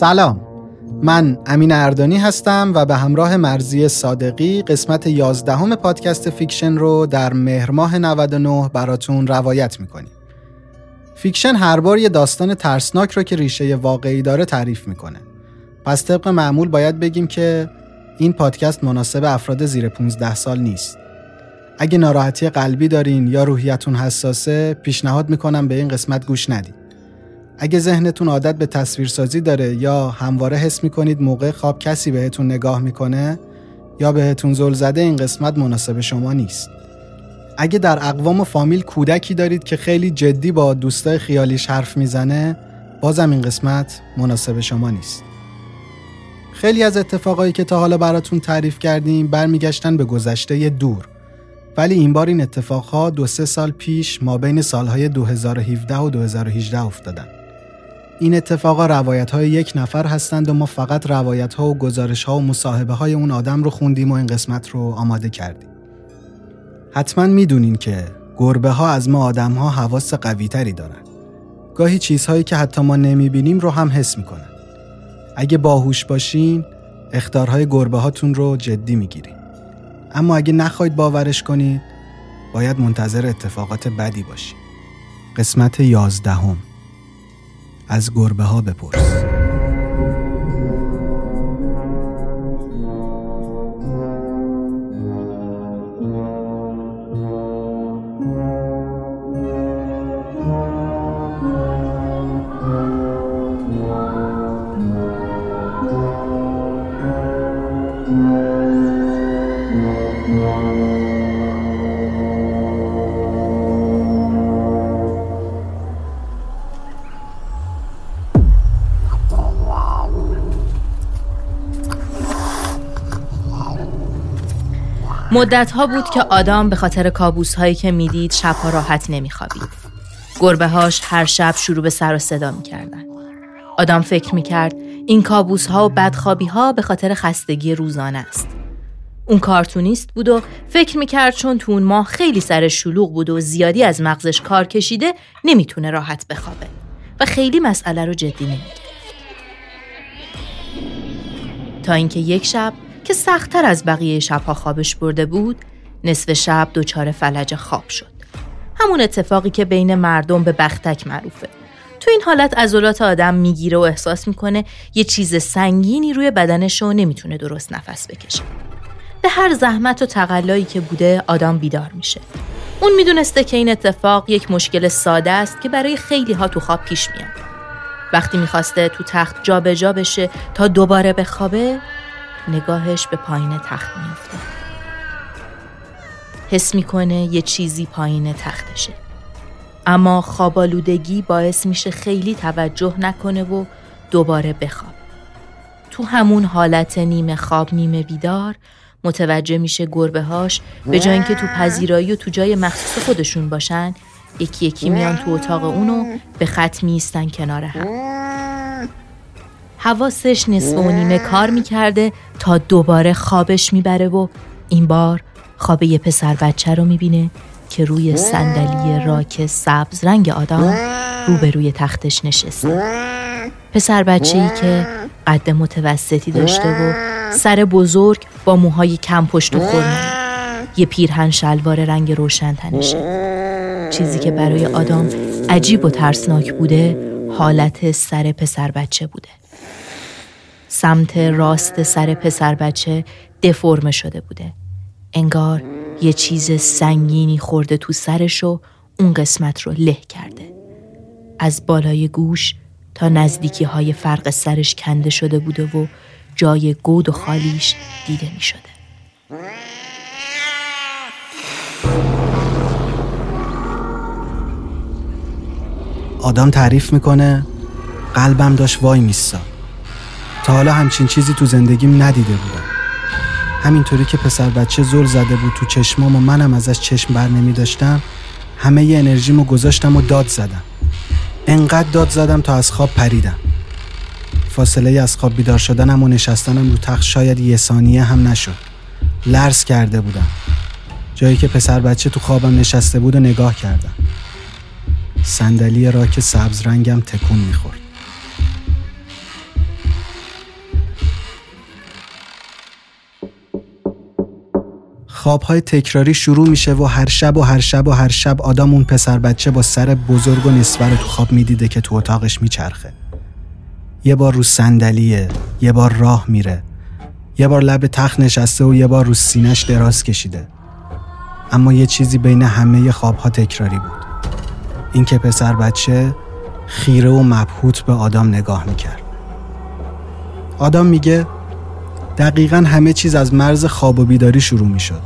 سلام. من امین اردانی هستم و به همراه مرضیه صادقی قسمت 11 پادکست فیکشن رو در مهر ماه 99 براتون روایت می‌کنیم. فیکشن هر بار یه داستان ترسناک رو که ریشه واقعی داره تعریف می‌کنه. پس طبق معمول باید بگیم که این پادکست مناسب افراد زیر 15 سال نیست. اگه ناراحتی قلبی دارین یا روحیتون حساسه پیشنهاد می‌کنم به این قسمت گوش ندید. اگه ذهنتون عادت به تصویرسازی داره یا همواره حس می‌کنید موقع خواب کسی بهتون نگاه می‌کنه یا بهتون زل زده این قسمت مناسب شما نیست. اگه در اقوام و فامیل کودکی دارید که خیلی جدی با دوستای خیالیش حرف می‌زنه بازم این قسمت مناسب شما نیست. خیلی از اتفاقایی که تا حالا براتون تعریف کردیم برمیگشتن به گذشته دور. ولی این بار این اتفاقها دو سه سال پیش ما بین سالهای 2017 و 2018 افتادن. این اتفاقا روایت های یک نفر هستند و ما فقط روایت ها و گزارش ها و مصاحبه های اون آدم رو خوندیم و این قسمت رو آماده کردیم. حتما می‌دونین که گربه ها از ما آدم ها حواس قوی تری دارن. گاهی چیزهایی که حتی ما نمی‌بینیم رو هم حس می‌کنن. اگه باهوش باشین اختارهای گربه هاتون رو جدی می‌گیرین. اما اگه نخواید باورش کنید باید منتظر اتفاقات بدی باشید. قسمت یازدهم از گربه ها بپرس. مدت ها بود که آدم به خاطر کابوس هایی که می‌دید شبها راحت نمیخوابید. گربه هاش هر شب شروع به سر و صدا می‌کردن. آدم فکر می‌کرد این کابوس ها و بدخوابی ها به خاطر خستگی روزانه است. اون کارتونیست بود و فکر می‌کرد چون تو اون ماه خیلی سر شلوغ بود و زیادی از مغزش کار کشیده نمی‌تونه راحت بخوابه و خیلی مسئله رو جدی نمی‌گرفت. تا اینکه یک شب که سختتر از بقیه شبها خوابش برده بود نصف شب دچار فلج خواب شد. همون اتفاقی که بین مردم به بختک معروفه. تو این حالت عضلات آدم می‌گیره و احساس می‌کنه یه چیز سنگینی روی بدنش و نمی‌تونه درست نفس بکشه. به هر زحمت و تقلایی که بوده آدم بیدار میشه. اون می‌دونسته که این اتفاق یک مشکل ساده است که برای خیلی ها تو خواب پیش میاد. وقتی می‌خواسته تو تخت جابجا جا بشه تا دوباره بخوابه نگاهش به پایین تخت میفته. حس می‌کنه یه چیزی پایین تختشه. اما خوابالودگی باعث میشه خیلی توجه نکنه و دوباره بخواب. تو همون حالت نیمه خواب نیمه بیدار متوجه میشه گربه هاش به جای اینکه تو پذیرایی و تو جای مخصوص خودشون باشن یکی یکی میان تو اتاق اونو به خط میستن کنار هم حواسش نصف و نیمه کار می‌کرده تا دوباره خوابش می‌بره و این بار خواب یه پسر بچه رو می‌بینه که روی صندلی راک سبز رنگ آدم روبروی تختش نشسته. پسر بچه ای که قد متوسطی داشته و سر بزرگ با موهای کم پشت و خورنه یه پیرهن شلوار رنگ روشن تنشه. چیزی که برای آدم عجیب و ترسناک بوده حالت سر پسر بچه بوده. سمت راست سر پسر بچه دفرمه شده بوده. انگار یه چیز سنگینی خورده تو سرش و اون قسمت رو له کرده. از بالای گوش تا نزدیکی های فرق سرش کنده شده بوده و جای گود و خالیش دیده می شده. آدم تعریف می‌کنه قلبم داشت وای میسا حالا همچین چیزی تو زندگیم ندیده بودم. همینطوری که پسر بچه زل زده بود تو چشمام و منم ازش چشم بر نمی داشتم همه ی انرژیمو گذاشتم و داد زدم. انقدر داد زدم تا از خواب پریدم. فاصله از خواب بیدار شدنم و نشستنم رو تخت شاید یه ثانیه هم نشد. لرز کرده بودم. جایی که پسر بچه تو خوابم نشسته بود و نگاه کردم. صندلی راک سبز رنگم تکون می‌خورد. خوابهای تکراری شروع میشه و هر شب و هر شب و هر شب آدم اون پسر بچه با سر بزرگ و نصفه رو تو خواب می‌دیده که تو اتاقش میچرخه. یه بار رو صندلیه یه بار راه میره. یه بار لب تخت نشسته و یه بار رو سینش دراز کشیده. اما یه چیزی بین همه خوابها تکراری بود. اینکه پسر بچه خیره و مبهوت به آدم نگاه می‌کرد. آدم میگه دقیقا همه چیز از مرز خواب و بیداری شروع می‌شد.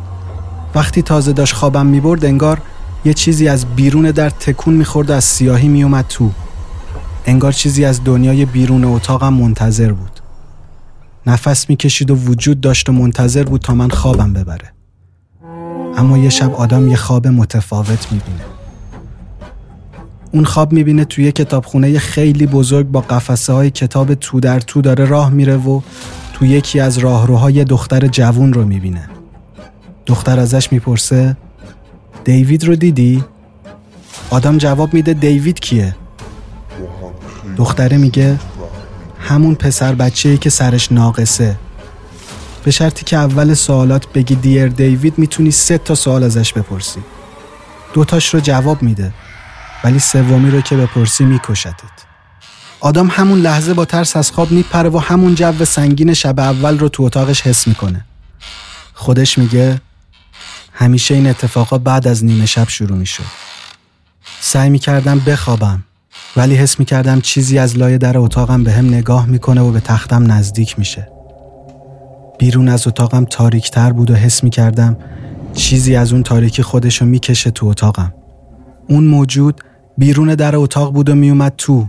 وقتی تازه داشت خوابم می‌برد انگار یه چیزی از بیرون در تکون می‌خورد و از سیاهی میومد تو. انگار چیزی از دنیای بیرون اتاقم منتظر بود. نفس می‌کشید و وجود داشت و منتظر بود تا من خوابم ببره. اما یه شب آدم یه خواب متفاوت می‌بینه. اون خواب می‌بینه توی کتابخونه خیلی بزرگ با قفسه های کتاب تو در تو داره راه میره و تو یکی از راهروهای دختر جوون رو می‌بینه دختر ازش می‌پرسه دیوید رو دیدی؟ آدم جواب میده دیوید کیه؟ دختره میگه همون پسر بچه ای که سرش ناقصه به شرطی که اول سوالات بگی دیر دیوید می‌تونی سه تا سوال ازش بپرسی دوتاش رو جواب میده ولی سومی رو که بپرسی میکشتت آدم همون لحظه با ترس از خواب میپره و همون جو سنگین شب اول رو تو اتاقش حس می‌کنه. خودش میگه همیشه این اتفاقا بعد از نیمه شب شروع می‌شد. سعی می‌کردم بخوابم ولی حس می‌کردم چیزی از لای در اتاقم به هم نگاه می‌کنه و به تختم نزدیک میشه. بیرون از اتاقم تاریکتر بود و حس می‌کردم چیزی از اون تاریکی خودشو می‌کشه تو اتاقم. اون موجود بیرون در اتاق بود و میومد تو.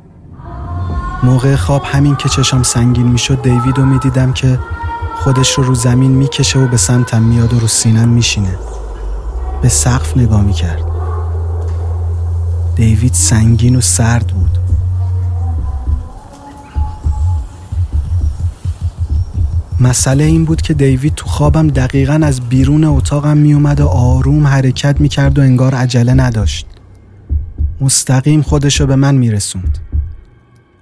موقع خواب همین که چشم سنگین می‌شد دیوید رو می‌دیدم که خودش رو رو زمین می‌کشه و به سمتم میاد و رو سینم میشینه. به سقف نگاه می‌کرد. دیوید سنگین و سرد بود. مسئله این بود که دیوید تو خوابم دقیقا از بیرون اتاقم میومد و آروم حرکت می‌کرد و انگار عجله نداشت. مستقیم خودشو به من میرسوند.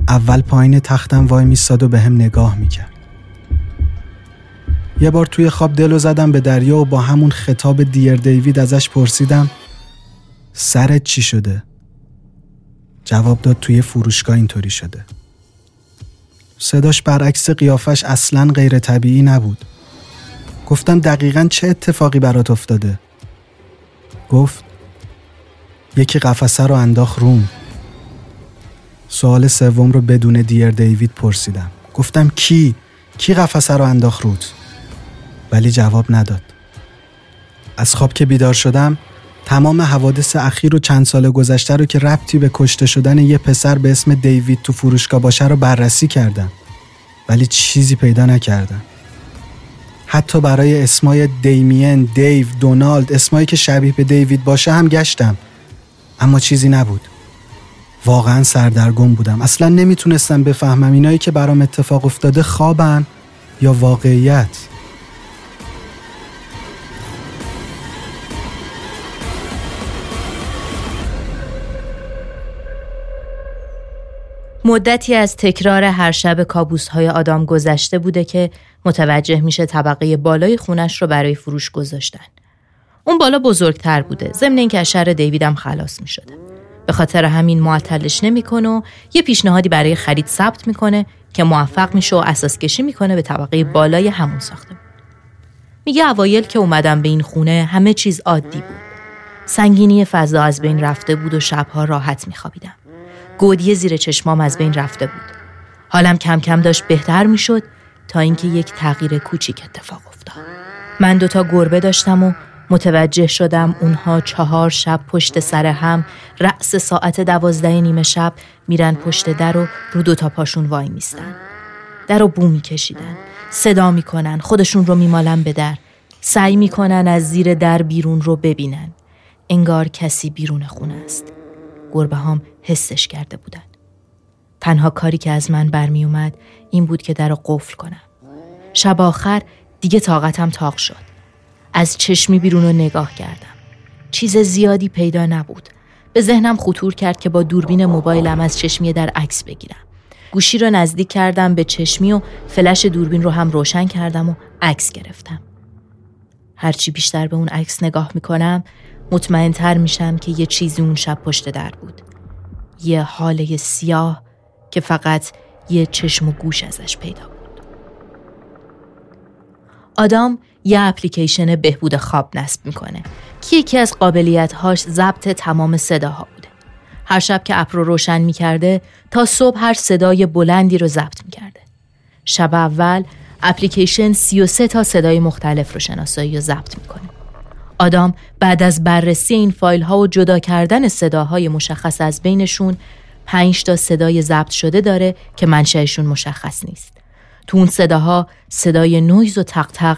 اول پایین تختم وای میستاد و به هم نگاه می‌کرد یه بار توی خواب دلو زدم به دریا و با همون خطاب دیر دیوید ازش پرسیدم سرت چی شده؟ جواب داد توی فروشگاه اینطوری شده صداش برعکس قیافش اصلا غیر طبیعی نبود گفتم دقیقا چه اتفاقی برات افتاده؟ گفت یکی قفسه رو انداخت روم سوال سوم رو بدون دیر دیوید پرسیدم. گفتم کی؟ کی قفسه رو انداخت رود؟ ولی جواب نداد. از خواب که بیدار شدم تمام حوادث اخیر و چند سال گذشته رو که ربطی به کشته شدن یه پسر به اسم دیوید تو فروشگاه باشه رو بررسی کردم. ولی چیزی پیدا نکردم. حتی برای اسمای دیمین، دیو، دونالد اسمایی که شبیه به دیوید باشه هم گشتم. اما چیزی نبود. واقعا سردرگم بودم اصلا نمی‌تونستم بفهمم اینایی که برام اتفاق افتاده خوابن یا واقعیت مدتی از تکرار هر شب کابوس های آدام گذشته بوده که متوجه میشه طبقه بالای خونش رو برای فروش گذاشتن. اون بالا بزرگتر بوده ضمن اینکه از شر دیویدم خلاص می‌شده. به خاطر همین معطلش نمی‌کنه و یه پیشنهادی برای خرید ثبت می‌کنه که موفق میشه و اساس کشی می‌کنه به طبقه بالای همون ساخته میگه اوایل که اومدم به این خونه همه چیز عادی بود. سنگینی فضا از بین رفته بود و شبها راحت میخوابیدم. گودی زیر چشمام از بین رفته بود. حالم کم کم داشت بهتر می‌شد تا اینکه یک تغییر کوچیک اتفاق افتاد. من دوتا گربه داشتم و متوجه شدم اونها چهار شب پشت سر هم رأس ساعت دوازده نیمه شب میرن پشت در و رو دوتا پاشون وای میستن. در رو بو میکشیدن. صدا می‌کنن. خودشون رو میمالن به در. سعی می‌کنن از زیر در بیرون رو ببینن. انگار کسی بیرون خونه است. گربه هم حسش کرده بودن. تنها کاری که از من برمی اومد این بود که در رو قفل کنم. شب آخر دیگه طاقتم تاق شد. از چشمی بیرون رو نگاه کردم. چیز زیادی پیدا نبود. به ذهنم خطور کرد که با دوربین موبایلم از چشمی در عکس بگیرم. گوشی رو نزدیک کردم به چشمی و فلش دوربین رو هم روشن کردم و عکس گرفتم. هرچی بیشتر به اون عکس نگاه می‌کنم مطمئنتر میشم که یه چیزی اون شب پشت در بود. یه حاله سیاه که فقط یه چشم و گوش ازش پیدا بود. آدام یه اپلیکیشن بهبود خواب نصب می‌کنه که یکی از قابلیتهاش ضبط تمام صداها بوده. هر شب که اپ رو روشن می‌کرده تا صبح هر صدای بلندی رو ضبط می‌کرده. شب اول اپلیکیشن 33 تا صدای مختلف رو شناسایی و ضبط می‌کنه. آدام بعد از بررسی این فایل ها و جدا کردن صداهای مشخص از بینشون پنج تا صدای ضبط شده داره که منشأشون مشخص نیست. تو اون صداها صدای نویز و تق تق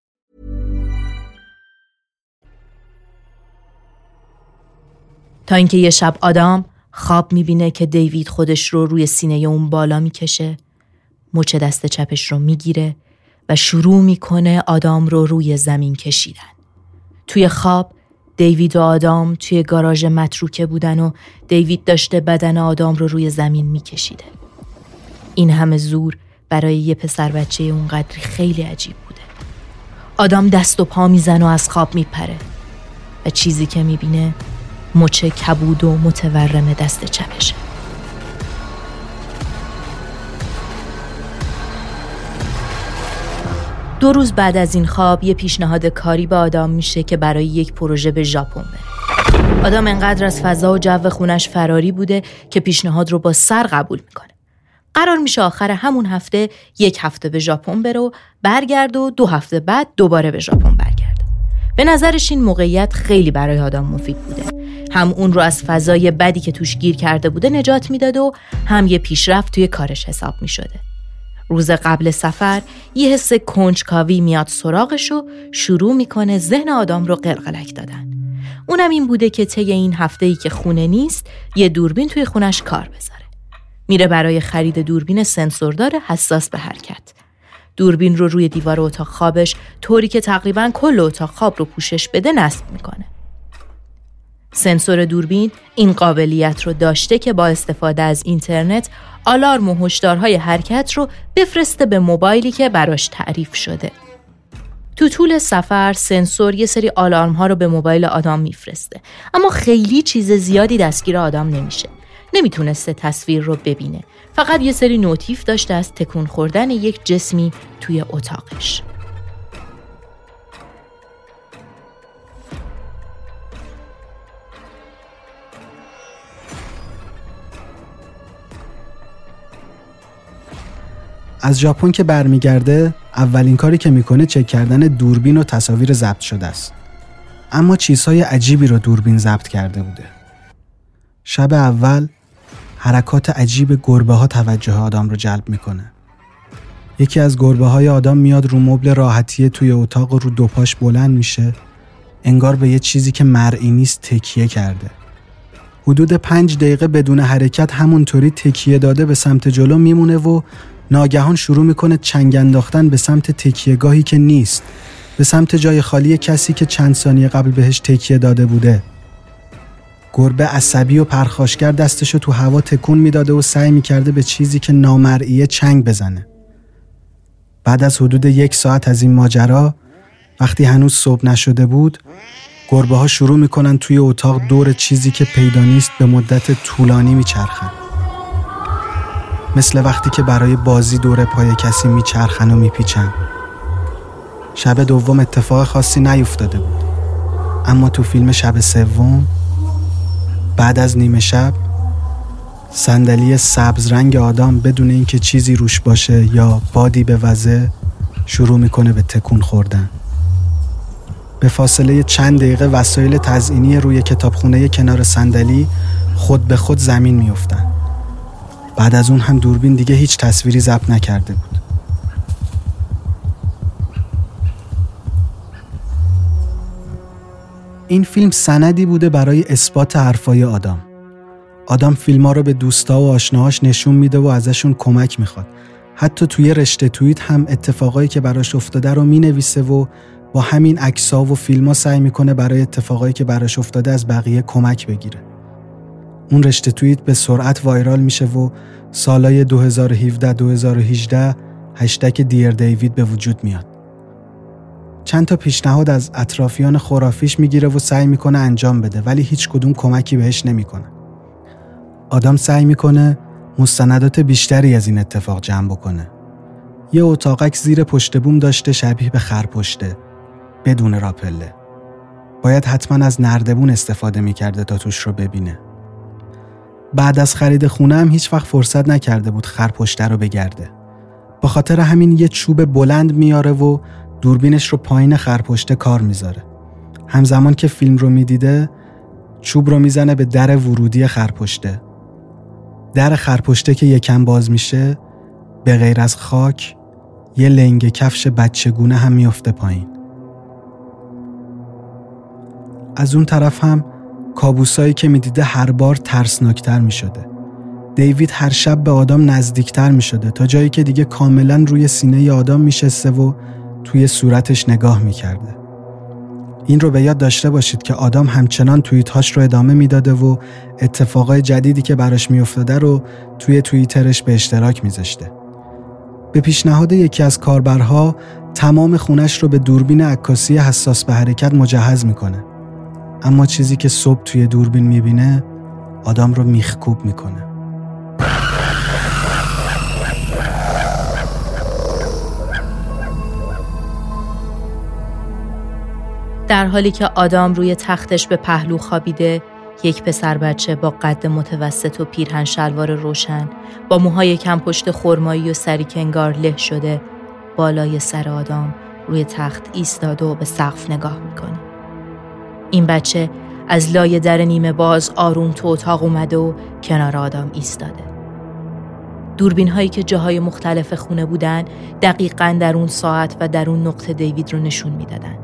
تا اینکه یه شب آدام خواب می‌بینه که دیوید خودش رو روی سینه اون بالا می‌کشه. مچ دست چپش رو می‌گیره و شروع می‌کنه آدام رو روی زمین کشیدن. توی خواب دیوید و آدام توی گاراژ متروکه بودن و دیوید داشته بدن آدام رو روی زمین میکشیده. این همه زور برای یه پسر بچه اونقدری خیلی عجیب بوده. آدام دست و پا میزن و از خواب میپره. و چیزی که می‌بینه مچ کبود و متورم دست چپشه دو روز بعد از این خواب یه پیشنهاد کاری به آدم میشه که برای یک پروژه به ژاپن بره. آدم انقدر از فضا و جو خونش فراری بوده که پیشنهاد رو با سر قبول می‌کنه. قرار میشه آخر همون هفته یک هفته به ژاپن بره و برگرد و دو هفته بعد دوباره به ژاپن برگرده. به نظرش این موقعیت خیلی برای آدم مفید بوده. هم اون رو از فضای بدی که توش گیر کرده بوده نجات می‌داد و هم یه پیشرفت توی کارش حساب می‌شده. روز قبل سفر یه حس کنجکاوی میاد سراغش و شروع می‌کنه ذهن آدم رو قلقلک دادن. اونم این بوده که طی این هفته ای که خونه نیست یه دوربین توی خونش کار بذاره. میره برای خرید دوربین سنسوردار حساس به حرکت. دوربین رو روی دیوار اتاق خوابش طوری که تقریبا کل اتاق خواب رو پوشش بده نصب می‌کنه. سنسور دوربین این قابلیت رو داشته که با استفاده از اینترنت آلارم و هشدارهای حرکت رو بفرسته به موبایلی که براش تعریف شده. تو طول سفر سنسور یه سری آلارم ها رو به موبایل آدم میفرسته اما خیلی چیز زیادی دستگیر آدم نمیشه. نمی‌تونسته تصویر رو ببینه. فقط یه سری نوتیف داشته از تکون خوردن یک جسمی توی اتاقش. از ژاپن که برمیگرده اولین کاری که می‌کنه چک کردن دوربین و تصاویر ضبط شده است. اما چیزهای عجیبی رو دوربین ضبط کرده بوده. شب اول حرکات عجیب گربه ها توجه آدم رو جلب می‌کنه. یکی از گربه های آدم میاد رو مبل راحتی توی اتاق رو دو پاش بلند میشه انگار به یه چیزی که مرئی نیست تکیه کرده. حدود پنج دقیقه بدون حرکت همونطوری تکیه داده به سمت جلو میمونه و ناگهان شروع می‌کنه چنگ انداختن به سمت تکیهگاهی که نیست. به سمت جای خالی کسی که چند ثانیه قبل بهش تکیه داده بوده. گربه عصبی و پرخاشگر دستشو تو هوا تکون می‌داده و سعی می‌کرده به چیزی که نامرئیه چنگ بزنه. بعد از حدود یک ساعت از این ماجرا وقتی هنوز صبح نشده بود گربه ها شروع می‌کنن توی اتاق دور چیزی که پیدا نیست به مدت طولانی میچرخن. مثل وقتی که برای بازی دور پای کسی میچرخن و میپیچن. شب دوم اتفاق خاصی نیفتاده بود. اما تو فیلم شب سوم بعد از نیمه شب صندلی سبز رنگ آدم بدون اینکه چیزی روش باشه یا بادی به وزه شروع می‌کنه به تکون خوردن. به فاصله چند دقیقه وسایل تزئینی روی کتابخونه کنار صندلی خود به خود زمین میافتند بعد از اون هم دوربین دیگه هیچ تصویری ضبط نکرده بود. این فیلم سندی بوده برای اثبات حرفای آدم. آدم فیلم ها رو به دوستا و آشناهاش نشون میده و ازشون کمک می‌خواد. حتی توی رشته توییت هم اتفاقایی که براش افتاده رو می‌نویسه و با همین عکس‌ها و فیلم ها سعی می‌کنه برای اتفاقایی که براش افتاده از بقیه کمک بگیره. اون رشته توییت به سرعت وایرال میشه و سالای 2017 2018 هشتگ دیر دیوید به وجود میاد. چند تا پیشنهاد از اطرافیان خرافیش می‌گیره و سعی می‌کنه انجام بده ولی هیچ کدوم کمکی بهش نمی‌کنه. آدم سعی می‌کنه مستندات بیشتری از این اتفاق جمع بکنه. یه اتاقک زیر پشت بوم داشته شبیه به خرپشته بدون راپله. باید حتما از نردبون استفاده می‌کرده تا توش رو ببینه. بعد از خرید خونه هم هیچ وقت فرصت نکرده بود خرپشته رو بگرده. با خاطر همین یه چوب بلند میاره و دوربینش رو پایین خرپشته کار می‌ذاره. همزمان که فیلم رو می‌دیده چوب رو می‌زنه به در ورودی خرپشته. در خرپشته که یکم باز میشه به غیر از خاک یه لنگ کفش بچگونه هم میفته پایین. از اون طرف هم کابوسایی که می‌دیده هر بار ترسناکتر می‌شده. دیوید هر شب به آدم نزدیکتر می‌شده تا جایی که دیگه کاملا روی سینه آدم میشسته و توی صورتش نگاه می‌کرده. این رو به یاد داشته باشید که آدم همچنان توییتهاش رو ادامه می‌داده و اتفاقای جدیدی که براش میافتاده رو توی توییترش به اشتراک میذاشته. به پیشنهاد یکی از کاربرها تمام خونش رو به دوربین عکاسی حساس به حرکت مجهز می‌کنه. اما چیزی که صبح توی دوربین می‌بینه آدم رو میخکوب می‌کنه در حالی که آدام روی تختش به پهلو خوابیده یک پسر بچه با قد متوسط و پیرهن شلوار روشن با موهای کم پشت خرمایی و سری کنگار له شده بالای سر آدام روی تخت ایستاده و به سقف نگاه می‌کنه. این بچه از لای در نیمه باز آروم تو اتاق اومده و کنار آدام ایستاده. دوربین هایی که جاهای مختلف خونه بودن دقیقا در اون ساعت و در اون نقطه دیوید رو نشون می‌دادن.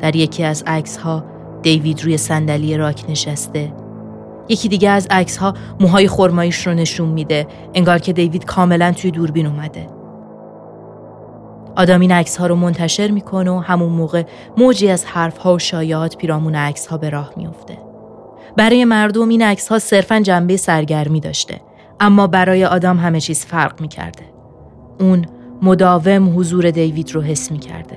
در یکی از عکس ها دیوید روی صندلی راک نشسته. یکی دیگه از عکس ها موهای خرماییش رو نشون میده انگار که دیوید کاملا توی دوربین اومده. آدم این عکس ها رو منتشر می‌کنه و همون موقع موجی از حرف ها و شایعات پیرامون عکس ها به راه میفته. برای مردم این عکس ها صرفا جنبه سرگرمی داشته اما برای آدم همه چیز فرق می‌کرده. اون مداوم حضور دیوید رو حس می‌کرده.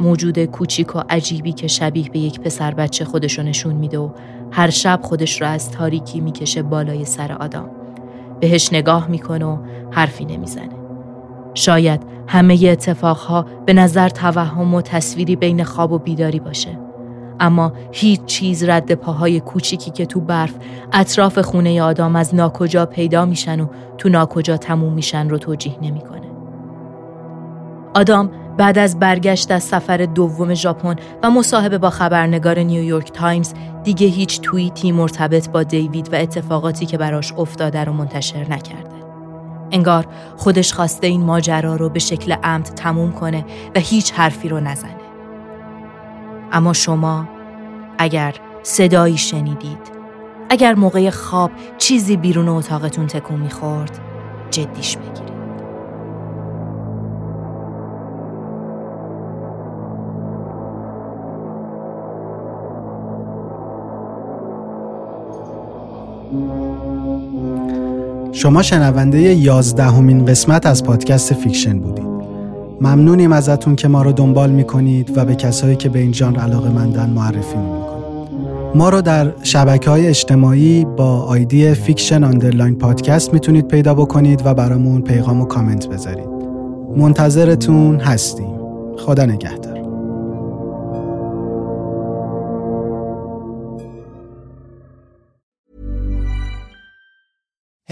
موجود کوچیک و عجیبی که شبیه به یک پسر بچه خودشو نشون میده و هر شب خودش رو از تاریکی می‌کشه بالای سر آدم. بهش نگاه می‌کنه و حرفی نمی‌زنه. شاید همه اتفاقها به نظر توهم و تصویری بین خواب و بیداری باشه. اما هیچ چیز رد پاهای کوچیکی که تو برف اطراف خونه آدم از ناکجا پیدا میشن و تو ناکجا تموم میشن رو توجیه نمی‌کنه. آدام بعد از برگشت از سفر دوم ژاپن و مصاحبه با خبرنگار نیویورک تایمز دیگه هیچ توییتی مرتبط با دیوید و اتفاقاتی که براش افتاده رو منتشر نکرده. انگار خودش خواسته این ماجرا رو به شکل عمد تموم کنه و هیچ حرفی رو نزنه. اما شما اگر صدایی شنیدید اگر موقع خواب چیزی بیرون اتاقتون تکون می‌خورد جدیش بگیرید. شما شنونده یازدهمین قسمت از پادکست فیکشن بودید. ممنونیم ازتون که ما رو دنبال می‌کنید و به کسایی که به این ژانر علاقه مندن معرفی می‌کنید. ما رو در شبکه های اجتماعی با آیدی fiction underline podcast می‌تونید پیدا بکنید و برامون پیغام و کامنت بذارید. منتظرتون هستیم. خدا نگهدار.